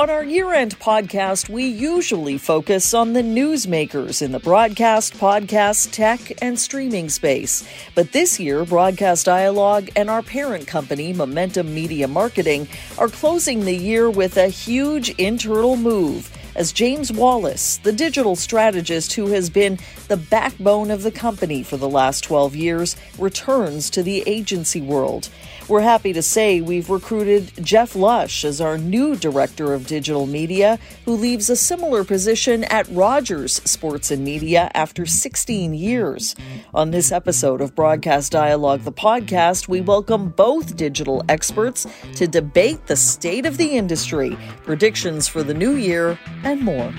On our year end podcast, we usually focus on the newsmakers in the broadcast, podcast, tech, and streaming space. But this year, Broadcast Dialogue and our parent company, Momentum Media Marketing, are closing the year with a huge internal move as James Wallace, the digital strategist who has been the backbone of the company for the last 12 years, returns to the agency world. We're happy to say we've recruited Jeff Lush as our new director of digital media, who leaves a similar position at Rogers Sports and Media after 16 years. On this episode of Broadcast Dialogue, the podcast, we welcome both digital experts to debate the state of the industry, predictions for the new year, and more.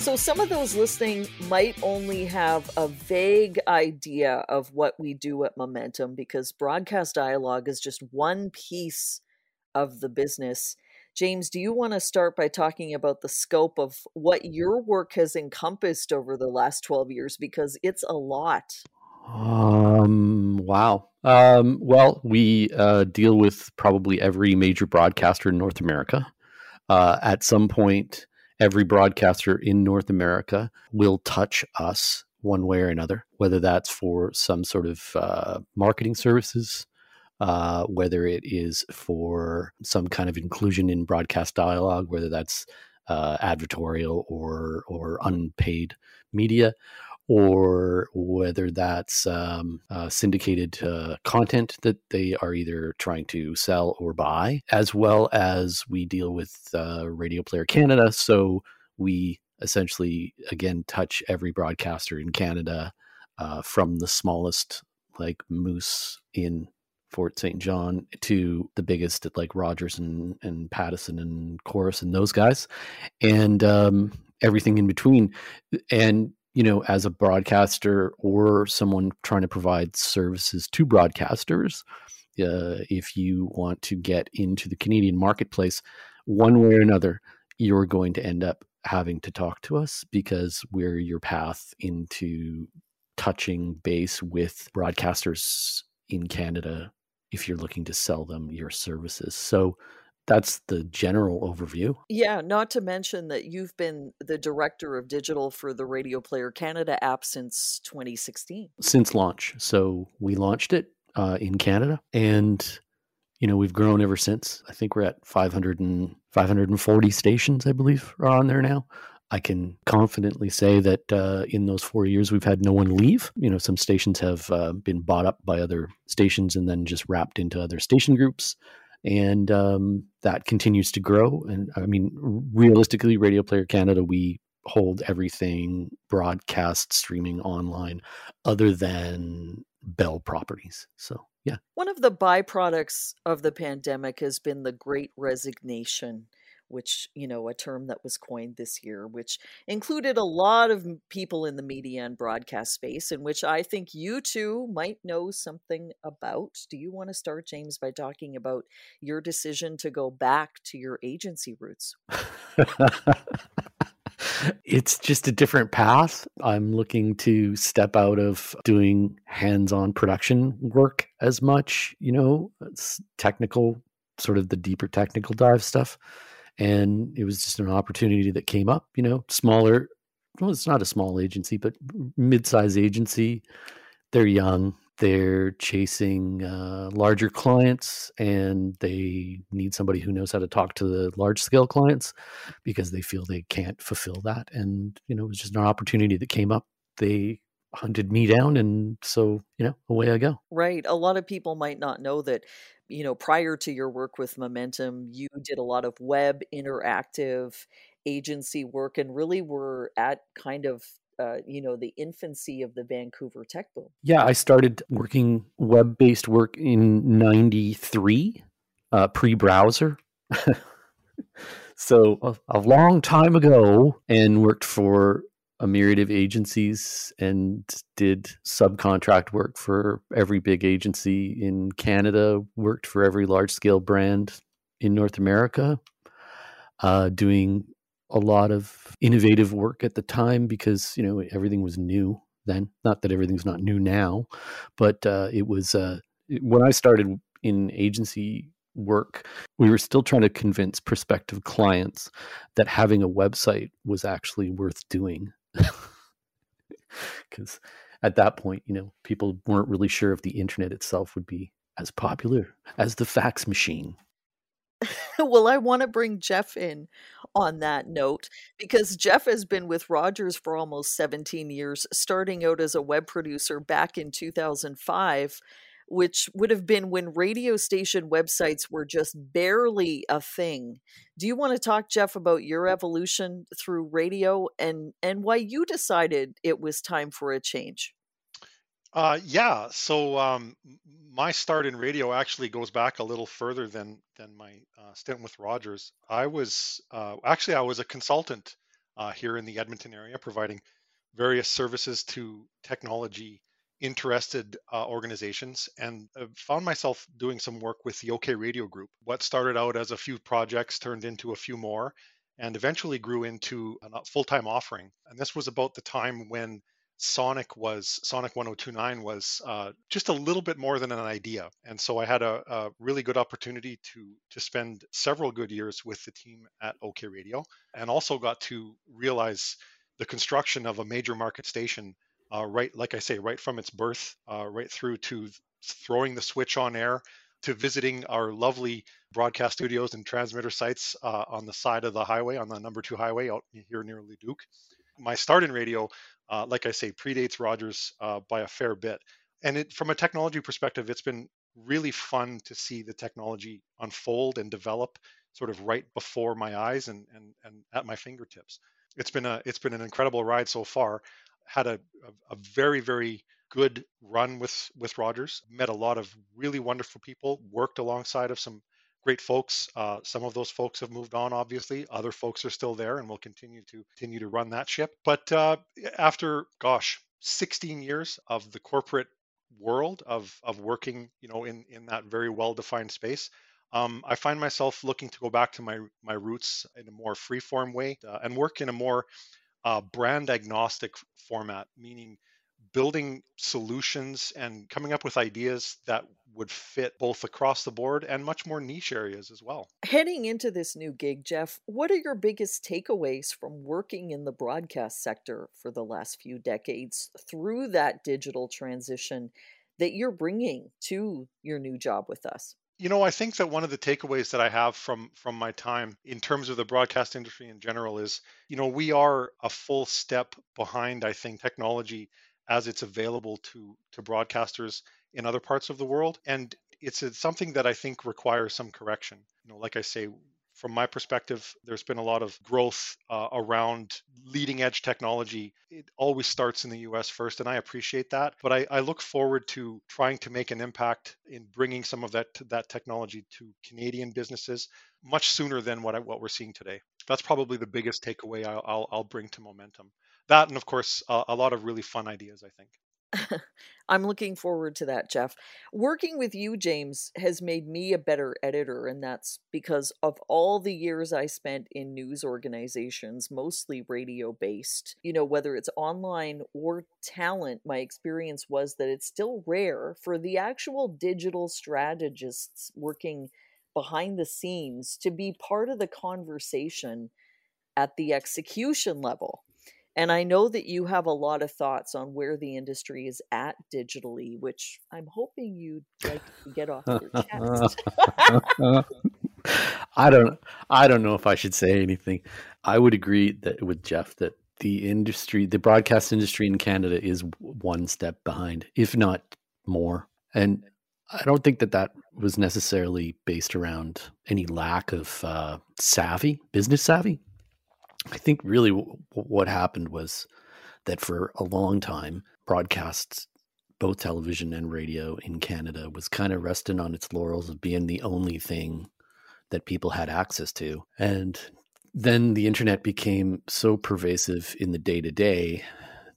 So, some of those listening might only have a vague idea of what we do at Momentum because broadcast dialogue is just one piece of the business. James, do you want to start by talking about the scope of what your work has encompassed over the last 12 years? Because it's a lot. Um, wow. Um, well, we uh, deal with probably every major broadcaster in North America. Uh, at some point, every broadcaster in North America will touch us one way or another, whether that's for some sort of uh, marketing services, uh, whether it is for some kind of inclusion in broadcast dialogue, whether that's uh, advertorial or or unpaid media, or whether that's um, uh, syndicated uh, content that they are either trying to sell or buy, as well as we deal with uh, Radio Player Canada. So we essentially, again, touch every broadcaster in Canada uh, from the smallest, like Moose in Fort St. John to the biggest at like Rogers and, and Pattison and Corus and those guys, and um, everything in between. And you know, as a broadcaster or someone trying to provide services to broadcasters, uh, if you want to get into the Canadian marketplace, one way or another, you're going to end up having to talk to us because we're your path into touching base with broadcasters in Canada if you're looking to sell them your services. So that's the general overview. Yeah, not to mention that you've been the director of digital for the Radio Player Canada app since 2016. Since launch. So we launched it uh, in Canada and you know we've grown ever since. I think we're at 500 and 540 stations, I believe, are on there now. I can confidently say that uh, in those four years, we've had no one leave. You know, some stations have uh, been bought up by other stations and then just wrapped into other station groups and um, that continues to grow. And I mean, realistically, Radio Player Canada, we hold everything broadcast streaming online other than Bell properties. So, yeah. One of the byproducts of the pandemic has been the great resignation which, you know, a term that was coined this year, which included a lot of people in the media and broadcast space, in which I think you two might know something about. Do you want to start, James, by talking about your decision to go back to your agency roots? it's just a different path. I'm looking to step out of doing hands on production work as much, you know, technical, sort of the deeper technical dive stuff and it was just an opportunity that came up you know smaller well it's not a small agency but mid-size agency. They're young they're chasing uh, larger clients and they need somebody who knows how to talk to the large scale clients because they feel they can't fulfill that. And you know it was just an opportunity that came up. They hunted me down and so you know away i go. Right. A lot of people might not know that you know, prior to your work with Momentum, you did a lot of web interactive agency work and really were at kind of uh, you know the infancy of the Vancouver tech boom. Yeah, I started working web based work in '93, uh, pre browser. so a, a, long time ago, and worked for a myriad of agencies and did subcontract work for every big agency in Canada, worked for every large scale brand in North America, uh, doing a lot of innovative work at the time because, you know, everything was new then. Not that everything's not new now, but uh, it was uh, when I started in agency work, we were still trying to convince prospective clients that having a website was actually worth doing. Because at that point, you know, people weren't really sure if the internet itself would be as popular as the fax machine. well, I want to bring Jeff in on that note because Jeff has been with Rogers for almost 17 years, starting out as a web producer back in 2005 which would have been when radio station websites were just barely a thing. Do you want to talk, Jeff, about your evolution through radio and and why you decided it was time for a change? Uh, yeah. So um, my start in radio actually goes back a little further than than my uh, stint with Rogers. I was uh, actually I was a consultant uh, here in the Edmonton area, providing various services to technology interested uh, organizations and found myself doing some work with the OK Radio Group. What started out as a few projects turned into a few more and eventually grew into a full time offering. And this was about the time when Sonic was Sonic 1029 was uh, just a little bit more than an idea, and so I had a, a, really good opportunity to to spend several good years with the team at OK Radio, and also got to realize the construction of a major market station uh, right, like I say, right from its birth, uh, right through to throwing the switch on air, to visiting our lovely broadcast studios and transmitter sites uh, on the side of the highway, on the number two highway out here near Leduc. My start in radio, uh, like I say, predates Rogers uh, by a fair bit. And it, from a technology perspective, it's been really fun to see the technology unfold and develop sort of right before my eyes and, and, and at my fingertips. It's been a it's been an incredible ride so far had a, a, very very good run with with Rogers. Met a lot of really wonderful people. Worked alongside of some great folks. Uh, some of those folks have moved on, obviously. Other folks are still there, and will continue to continue to run that ship. But uh, after, gosh, 16 years of the corporate world of of working, you know, in in that very well defined space. Um, I find myself looking to go back to my my roots in a more free form way uh, and work in a more uh, brand agnostic format, meaning building solutions and coming up with ideas that would fit both across the board and much more niche areas as well. Heading into this new gig, Jeff, what are your biggest takeaways from working in the broadcast sector for the last few decades through that digital transition that you're bringing to your new job with us? You know, I think that one of the takeaways that I have from from my time in terms of the broadcast industry in general is, you know, we are a full step behind I think technology as it's available to to broadcasters in other parts of the world and it's, it's something that I think requires some correction. You know, like I say, from my perspective, there's been a lot of growth uh, around leading edge technology. It always starts in the US first, and I appreciate that. But I, I, look forward to trying to make an impact in bringing some of that that technology to Canadian businesses much sooner than what I, what we're seeing today. That's probably the biggest takeaway I'll, I'll, I'll bring to momentum. That, and of course, uh, a lot of really fun ideas, I think. I'm looking forward to that, Jeff. Working with you, James, has made me a better editor, and that's because of all the years I spent in news organizations, mostly radio based. You know, whether it's online or talent, my experience was that it's still rare for the actual digital strategists working behind the scenes to be part of the conversation at the execution level. And I know that you have a lot of thoughts on where the industry is at digitally, which I'm hoping you'd like to get off your chest. I don't I don't know if I should say anything. I would agree that with Jeff that the industry, the broadcast industry in Canada is one step behind, if not more. And I don't think that that was necessarily based around any lack of uh, savvy, business savvy. I think really w- what happened was that for a long time, broadcasts, both television and radio in Canada, was kind of resting on its laurels of being the only thing that people had access to. And then the internet became so pervasive in the day to day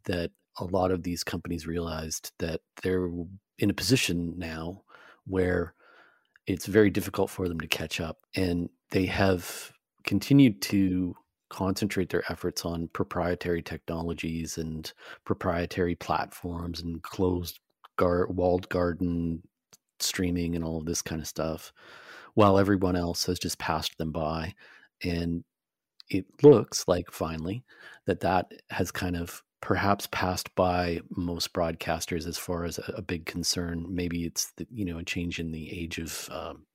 that a lot of these companies realized that they're in a position now where it's very difficult for them to catch up. And they have continued to concentrate their efforts on proprietary technologies and proprietary platforms and closed gar- walled garden streaming and all of this kind of stuff while everyone else has just passed them by. And it looks like finally that that has kind of perhaps passed by most broadcasters as far as a, a big concern. Maybe it's the, you know a change in the age of um,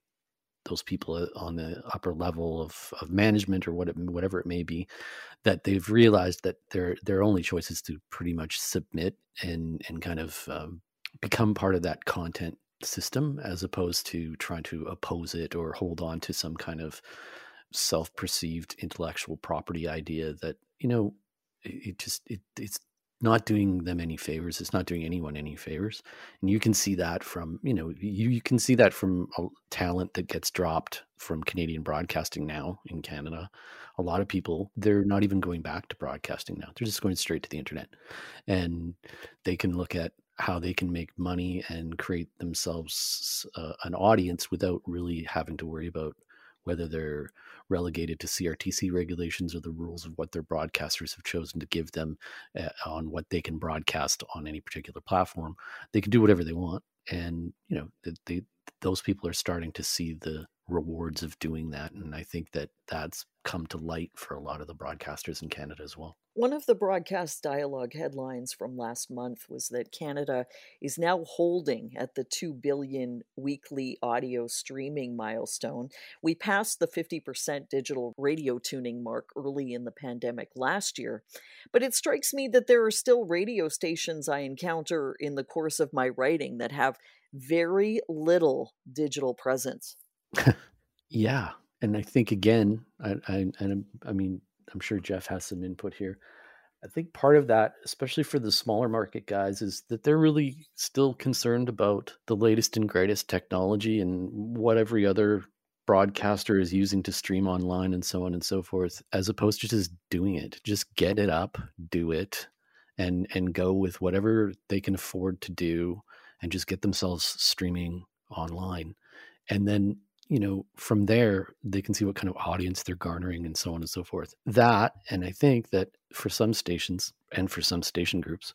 those people uh, on the upper level of, of management or what it, whatever it may be, that they've realized that their their only choice is to pretty much submit and and kind of um, become part of that content system as opposed to trying to oppose it or hold on to some kind of self-perceived intellectual property idea that you know it just it, it's not doing them any favors. It's not doing anyone any favors. And you can see that from, you know, you, you can see that from a talent that gets dropped from Canadian broadcasting now in Canada. A lot of people, they're not even going back to broadcasting now. They're just going straight to the internet. And they can look at how they can make money and create themselves uh, an audience without really having to worry about whether they're relegated to CRTC regulations or the rules of what their broadcasters have chosen to give them uh, on what they can broadcast on any particular platform. They can do whatever they want, and you know they, they those people are starting to see the rewards of doing that, and I think that that's come to light for a lot of the broadcasters in Canada as well. One of the broadcast dialogue headlines from last month was that Canada is now holding at the 2 billion weekly audio streaming milestone. We passed the 50% digital radio tuning mark early in the pandemic last year, but it strikes me that there are still radio stations I encounter in the course of my writing that have very little digital presence. Yeah, and I think again, I, I, and I mean, I'm sure Jeff has some input here. I think part of that, especially for the smaller market guys, is that they're really still concerned about the latest and greatest technology and what every other broadcaster is using to stream online and so on and so forth, as opposed to just doing it. Just get it up, do it, and and go with whatever they can afford to do, and just get themselves streaming online. And then you know, from there, they can see what kind of audience they're garnering and so on and so forth. That, and I think that for some stations and for some station groups,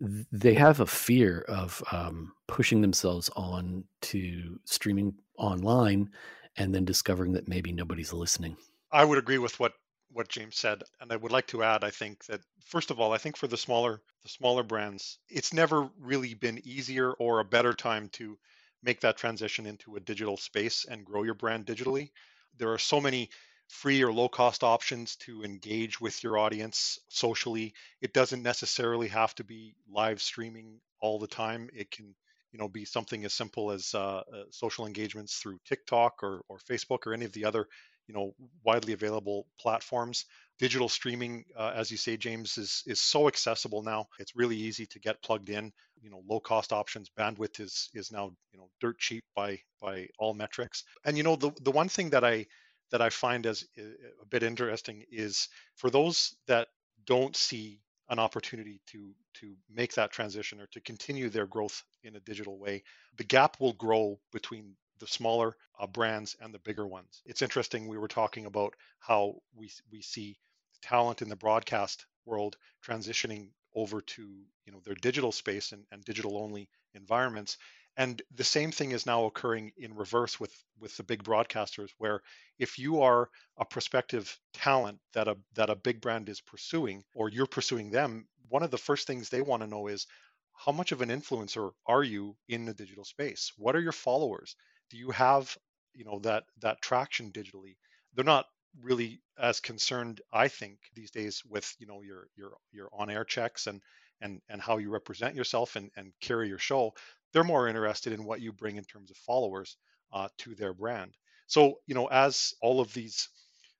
they have a fear of um, pushing themselves on to streaming online and then discovering that maybe nobody's listening. I would agree with what what James said, and I would like to add. I think that first of all, I think for the smaller the smaller brands, it's never really been easier or a better time to make that transition into a digital space and grow your brand digitally. There are so many free or low cost options to engage with your audience socially. It doesn't necessarily have to be live streaming all the time. It can you know be something as simple as uh, uh, social engagements through TikTok or, or Facebook or any of the other you know widely available platforms digital streaming uh, as you say james is is so accessible now it's really easy to get plugged in you know low cost options bandwidth is is now you know dirt cheap by by all metrics and you know the the one thing that i that i find as uh, a bit interesting is for those that don't see an opportunity to to make that transition or to continue their growth in a digital way the gap will grow between the smaller uh, brands and the bigger ones. It's interesting. We were talking about how we we see talent in the broadcast world transitioning over to you know their digital space and, and digital only environments. And the same thing is now occurring in reverse with with the big broadcasters where if you are a prospective talent that a that a big brand is pursuing or you're pursuing them one of the first things they want to know is how much of an influencer are you in the digital space? What are your followers? Do you have you know that that traction digitally? They're not really as concerned i think these days with you know your your your on air checks and and and how you represent yourself and and carry your show they're more interested in what you bring in terms of followers uh, to their brand. So you know as all of these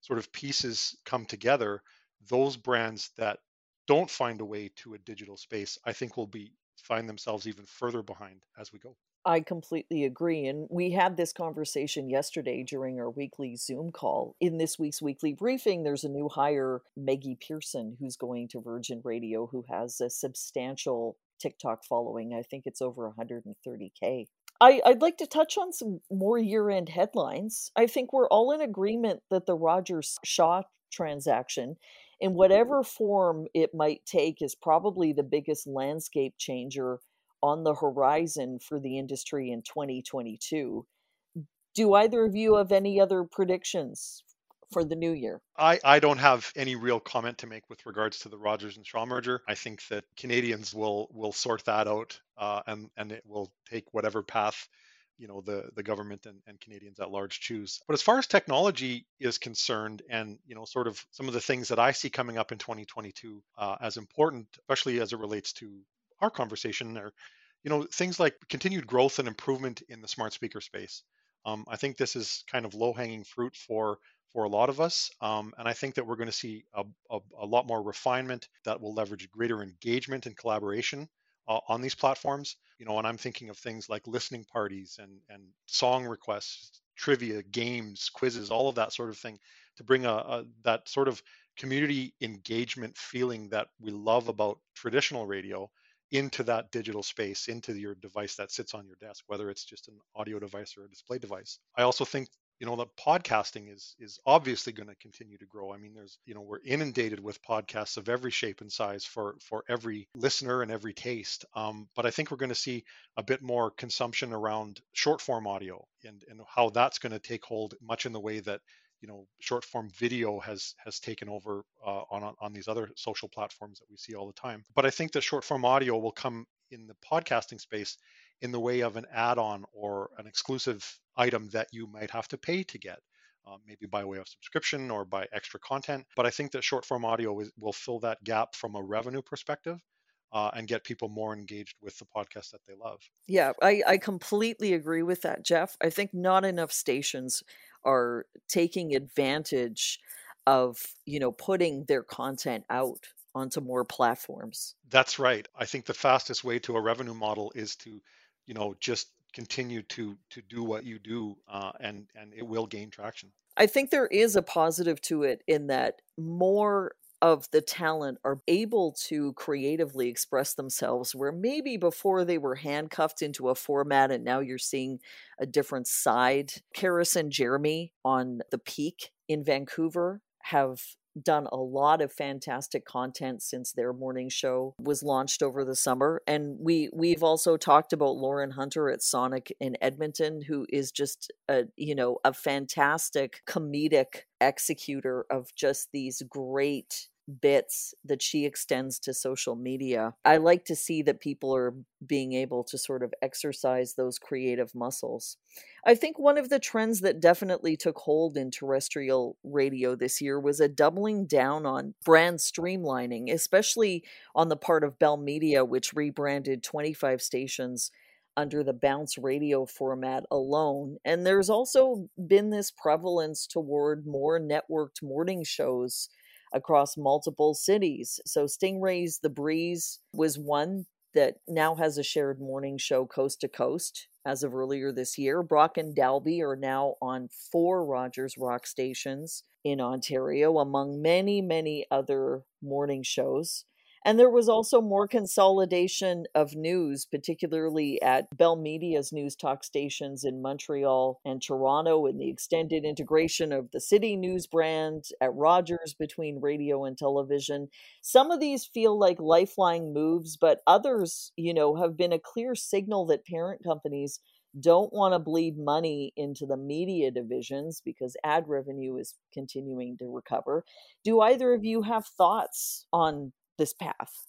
sort of pieces come together those brands that don't find a way to a digital space i think will be find themselves even further behind as we go I completely agree. And we had this conversation yesterday during our weekly Zoom call. In this week's weekly briefing, there's a new hire, Maggie Pearson, who's going to Virgin Radio, who has a substantial TikTok following. I think it's over 130K. I, would like to touch on some more year end headlines. I think we're all in agreement that the Rogers Shaw transaction, in mm-hmm. whatever form it might take, is probably the biggest landscape changer on the horizon for the industry in 2022. Do either of you have any other predictions for the new year? I, I don't have any real comment to make with regards to the Rogers and Shaw merger. I think that Canadians will will sort that out, uh, and and it will take whatever path you know the the government and, and Canadians at large choose. But as far as technology is concerned, and you know sort of some of the things that I see coming up in 2022 uh, as important, especially as it relates to our conversation, are you know things like continued growth and improvement in the smart speaker space. Um, I think this is kind of low hanging fruit for for a lot of us. Um, and I think that we're going to see a, a, a, lot more refinement that will leverage greater engagement and collaboration uh, on these platforms. You know, and I'm thinking of things like listening parties and, and song requests, trivia, games, quizzes, all of that sort of thing to bring a, a that sort of community engagement feeling that we love about traditional radio into that digital space, into your device that sits on your desk, whether it's just an audio device or a display device. I also think you know that podcasting is is obviously going to continue to grow i mean there's you know we're inundated with podcasts of every shape and size for for every listener and every taste um, but i think we're going to see a bit more consumption around short form audio and and how that's going to take hold much in the way that you know short form video has has taken over uh, on on these other social platforms that we see all the time but i think that short form audio will come in the podcasting space in the way of an add-on or an exclusive item that you might have to pay to get. Uh, maybe by way of subscription or by extra content. But I think that short form audio is, will fill that gap from a revenue perspective uh, and get people more engaged with the podcast that they love. Yeah, I, I completely agree with that, Jeff. I think not enough stations are taking advantage of you know putting their content out onto more platforms. That's right. I think the fastest way to a revenue model is to you know just continue to to do what you do uh, and and it will gain traction i think there is a positive to it in that more of the talent are able to creatively express themselves where maybe before they were handcuffed into a format and now you're seeing a different side. Karis and Jeremy on The Peak in Vancouver have done a lot of fantastic content since their morning show was launched over the summer and we we've also talked about Lauren Hunter at Sonic in Edmonton who is just a you know a fantastic comedic executor of just these great bits that she extends to social media. I like to see that people are being able to sort of exercise those creative muscles. I think one of the trends that definitely took hold in terrestrial radio this year was a doubling down on brand streamlining, especially on the part of Bell Media, which rebranded 25 stations under the bounce radio format alone. And there's also been this prevalence toward more networked morning shows across multiple cities. So Stingray's The Breeze was one that now has a shared morning show coast to coast as of earlier this year. Brock and Dalby are now on four Rogers Rock stations in Ontario, among many, many other morning shows. And there was also more consolidation of news, particularly at Bell Media's news talk stations in Montreal and Toronto, and the extended integration of the City News brand at Rogers between radio and television. Some of these feel like lifeline moves, but others, you know, have been a clear signal that parent companies don't want to bleed money into the media divisions because ad revenue is continuing to recover. Do either of you have thoughts on this path?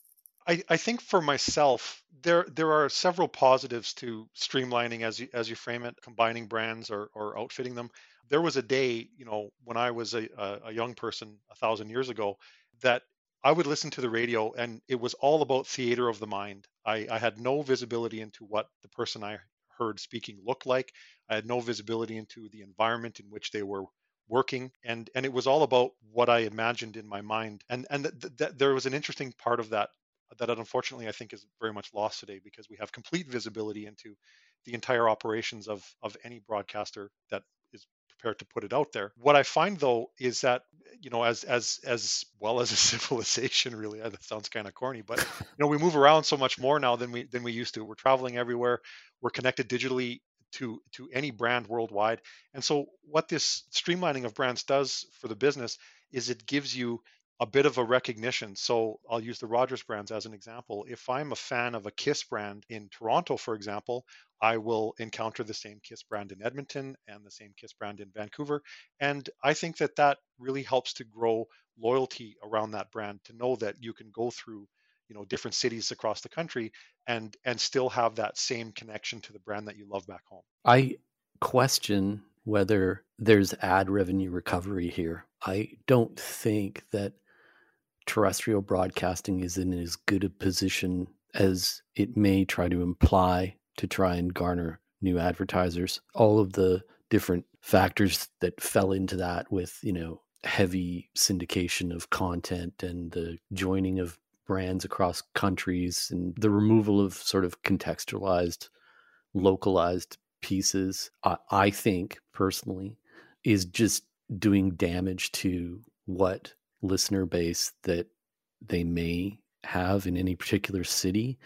I, I think for myself, there there are several positives to streamlining as you as you frame it, combining brands or, or outfitting them. There was a day, you know, when I was a, a young person a thousand years ago, that I would listen to the radio and it was all about theater of the mind. I, I had no visibility into what the person I heard speaking looked like. I had no visibility into the environment in which they were working and and it was all about what i imagined in my mind. And and th- th- there was an interesting part of that that unfortunately i think is very much lost today because we have complete visibility into the entire operations of of any broadcaster that is prepared to put it out there. What I find though is that you know as as as well as a civilization really that sounds kind of corny but you know we move around so much more now than we than we used to. We're traveling everywhere. We're connected digitally to to any brand worldwide and so what this streamlining of brands does for the business is it gives you a bit of a recognition. So I'll use the Rogers brands as an example. If I'm a fan of a Kiss brand in Toronto, for example, I will encounter the same Kiss brand in Edmonton and the same Kiss brand in Vancouver. And I think that that really helps to grow loyalty around that brand to know that you can go through you know different cities across the country and and still have that same connection to the brand that you love back home. I question whether there's ad revenue recovery here. I don't think that terrestrial broadcasting is in as good a position as it may try to imply to try and garner new advertisers. All of the different factors that fell into that with, you know, heavy syndication of content and the joining of brands across countries and the removal of sort of contextualized, localized pieces, I, I think personally, is just doing damage to what listener base that they may have in any particular city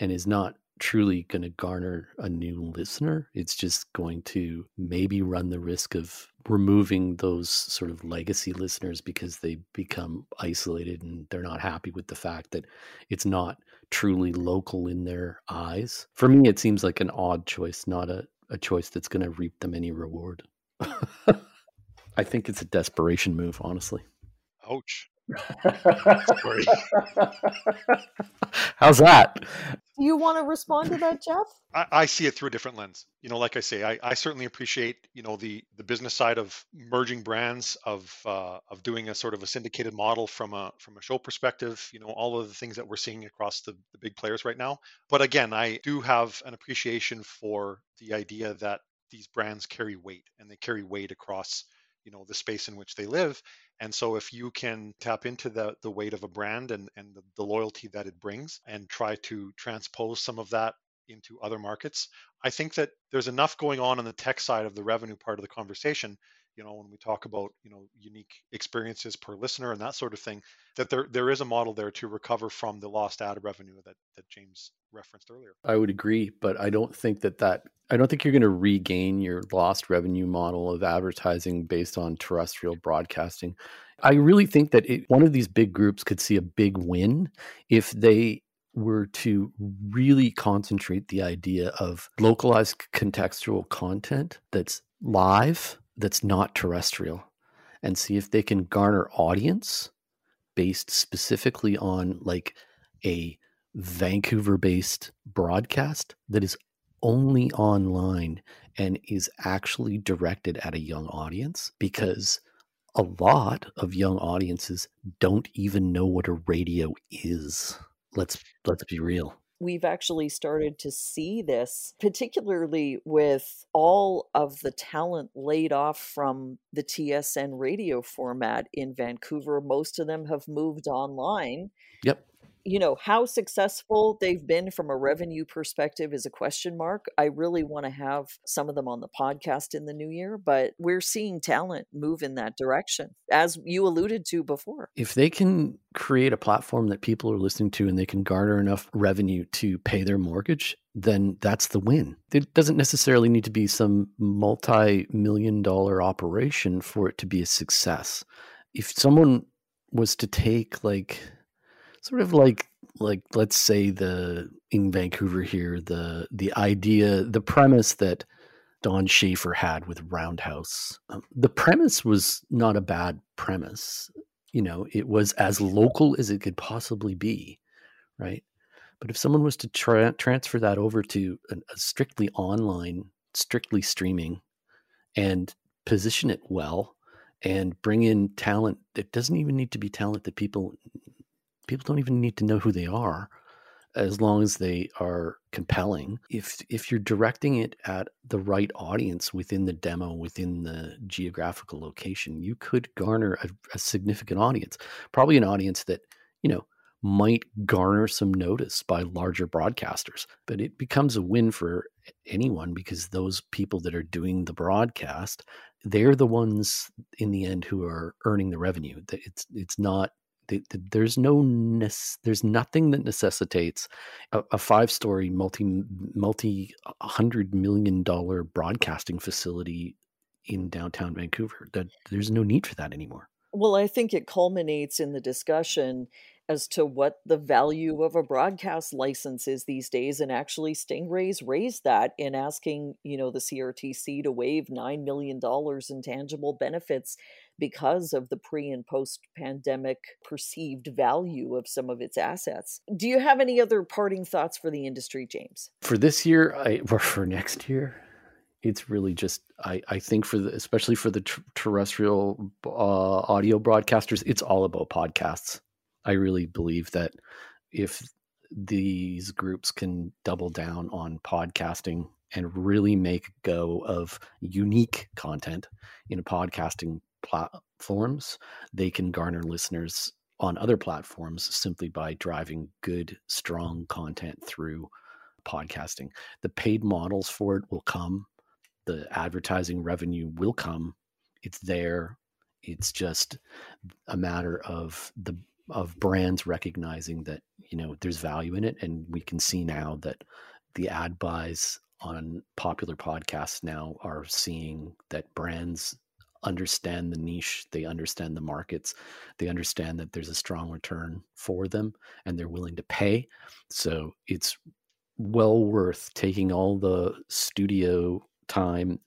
and is not truly going to garner a new listener. It's just going to maybe run the risk of removing those sort of legacy listeners because they become isolated and they're not happy with the fact that it's not truly local in their eyes. For me, it seems like an odd choice, not a, a choice that's going to reap them any reward. I think it's a desperation move, honestly. Ouch. How's that? Do you want to respond to that, Jeff? I, I, see it through a different lens. You know, like I say, I, I, certainly appreciate you know the the business side of merging brands, of uh, of doing a sort of a syndicated model from a from a show perspective. You know, all of the things that we're seeing across the, the big players right now. But again, I do have an appreciation for the idea that these brands carry weight and they carry weight across you know the space in which they live and so if you can tap into the the weight of a brand and and the, the loyalty that it brings and try to transpose some of that into other markets i think that there's enough going on on the tech side of the revenue part of the conversation you know when we talk about you know unique experiences per listener and that sort of thing that there there is a model there to recover from the lost ad revenue that that James referenced earlier. I would agree, but I don't think that that I don't think you're going to regain your lost revenue model of advertising based on terrestrial broadcasting. I really think that it, one of these big groups could see a big win if they were to really concentrate the idea of localized contextual content that's live that's not terrestrial and see if they can garner audience based specifically on like a Vancouver based broadcast that is only online and is actually directed at a young audience because a lot of young audiences don't even know what a radio is. Let's let's be real we've actually started to see this, particularly with all of the talent laid off from the TSN radio format in Vancouver. Most of them have moved online. Yep you know how successful they've been from a revenue perspective is a question mark. I really want to have some of them on the podcast in the new year but we're seeing talent move in that direction as you alluded to before. If they can create a platform that people are listening to and they can garner enough revenue to pay their mortgage then that's the win. It doesn't necessarily need to be some multi-million dollar operation for it to be a success. If someone was to take like sort of like like let's say the in Vancouver here the the idea the premise that Don Shafer had with Roundhouse um, the premise was not a bad premise. You know it was as local as it could possibly be right? But if someone was to tra- transfer that over to a, a strictly online strictly streaming and position it well and bring in talent it doesn't even need to be talent that people people don't even need to know who they are as long as they are compelling if if you're directing it at the right audience within the demo within the geographical location you could garner a, a significant audience probably an audience that you know might garner some notice by larger broadcasters. But it becomes a win for anyone because those people that are doing the broadcast, they're the ones in the end who are earning the revenue. It's it's not there's no there's nothing that necessitates a, a five story multi multi uh, hundred million dollar broadcasting facility in downtown Vancouver. That there's no need for that anymore. Well, I think it culminates in the discussion as to what the value of a broadcast license is these days and actually stingrays raised that in asking you know the crtc to waive $9 million in tangible benefits because of the pre and post pandemic perceived value of some of its assets. Do you have any other parting thoughts for the industry james? For this year I, or for next year it's really just I, I think for the especially for the terrestrial uh, audio broadcasters it's all about podcasts. I really believe that if these groups can double down on podcasting and really make go of unique content in a podcasting platforms, they can garner listeners on other platforms simply by driving good, strong content through podcasting. The paid models for it will come, the advertising revenue will come. It's there. It's just a matter of the of brands recognizing that you know there's value in it and we can see now that the ad buys on popular podcasts now are seeing that brands understand the niche they understand the markets they understand that there's a strong return for them and they're willing to pay. So it's well worth taking all the studio time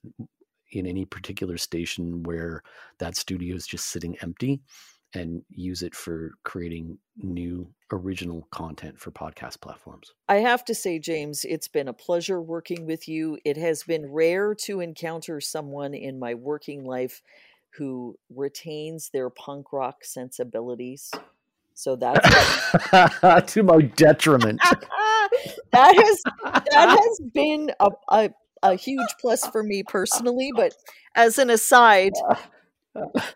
in any particular station where that studio is just sitting empty and use it for creating new original content for podcast platforms. I have to say, James, it's been a pleasure working with you. It has been rare to encounter someone in my working life who retains their punk rock sensibilities. So that's to my detriment. that has that has been a, a a huge plus for me personally. But as an aside,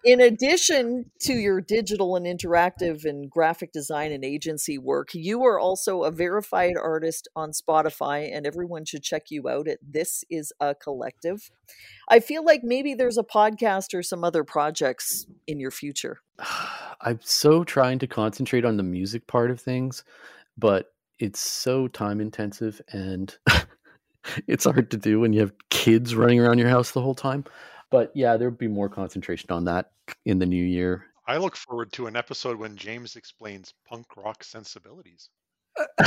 in addition to your digital and interactive and graphic design and agency work, you are also a verified artist on Spotify, and everyone should check you out at This Is a Collective. I feel like maybe there's a podcast or some other projects in your future. I'm so trying to concentrate on the music part of things, but it's so time intensive and it's hard to do when you have kids running around your house the whole time. But yeah, there'll be more concentration on that in the new year. I look forward to an episode when James explains punk rock sensibilities.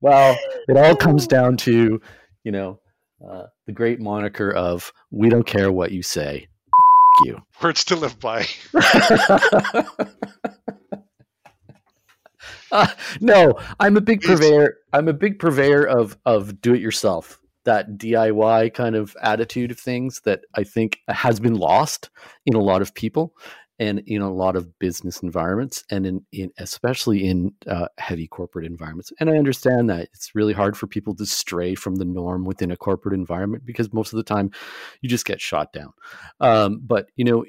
well, it all comes down to, you know, uh, the great moniker of "We don't care what you say." you. Words to live by. uh, no, I'm a big purveyor. I'm a big purveyor of of do it yourself that DIY kind of attitude of things that I think has been lost in a lot of people and in a lot of business environments and in, in especially in uh, heavy corporate environments. And I understand that it's really hard for people to stray from the norm within a corporate environment because most of the time you just get shot down. Um, but you know,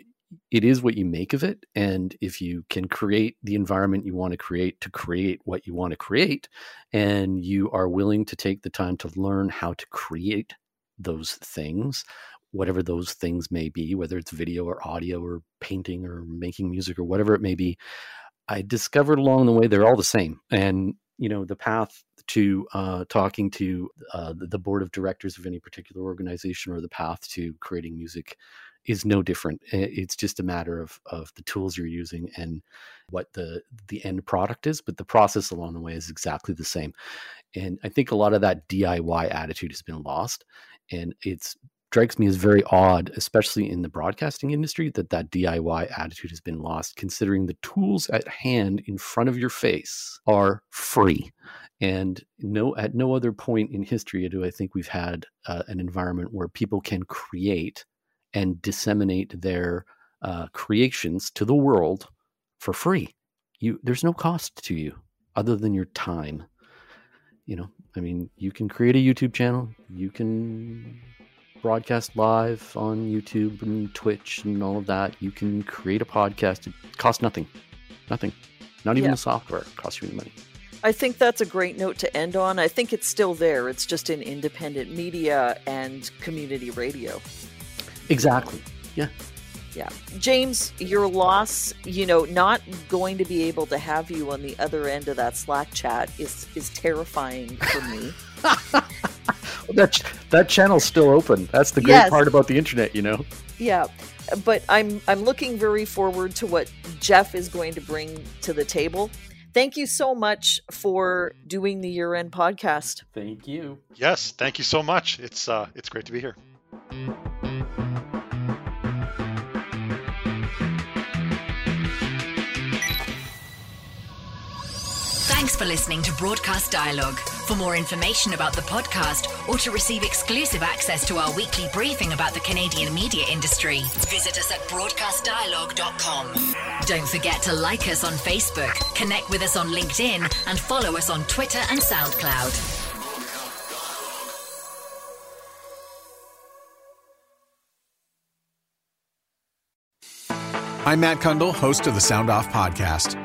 it is what you make of it. And if you can create the environment you want to create to create what you want to create, and you are willing to take the time to learn how to create those things, whatever those things may be, whether it's video or audio or painting or making music or whatever it may be, I discovered along the way they're all the same. And you know the path to uh, talking to uh, the board of directors of any particular organization or the path to creating music is no different. It's just a matter of of the tools you're using and what the the end product is, but the process along the way is exactly the same. And I think a lot of that DIY attitude has been lost, and it strikes me as very odd, especially in the broadcasting industry, that that DIY attitude has been lost, considering the tools at hand in front of your face are free. And no, at no other point in history do I think we've had uh, an environment where people can create and disseminate their uh, creations to the world for free. You, there's no cost to you other than your time. You know, I mean, you can create a YouTube channel, you can broadcast live on YouTube and Twitch and all of that. You can create a podcast. It costs nothing. Nothing. Not even Yeah. the software costs you any money. I think that's a great note to end on. I think it's still there. It's just in independent media and community radio. Exactly. Yeah. Yeah. James, your loss, you know, not going to be able to have you on the other end of that Slack chat is is terrifying for me. That that channel's still open. That's the great Yes. part about the internet, you know. yeah. But I'm I'm looking very forward to what Jeff is going to bring to the table. Thank you so much for doing the year-end podcast. Thank you. Yes, thank you so much. It's uh, it's great to be here. Thanks for listening to Broadcast Dialogue. For more information about the podcast or to receive exclusive access to our weekly briefing about the Canadian media industry, visit us at broadcastdialogue.com. Don't forget to like us on Facebook, connect with us on LinkedIn, and follow us on Twitter and SoundCloud. I'm Matt Cundill, host of the Sound Off Podcast,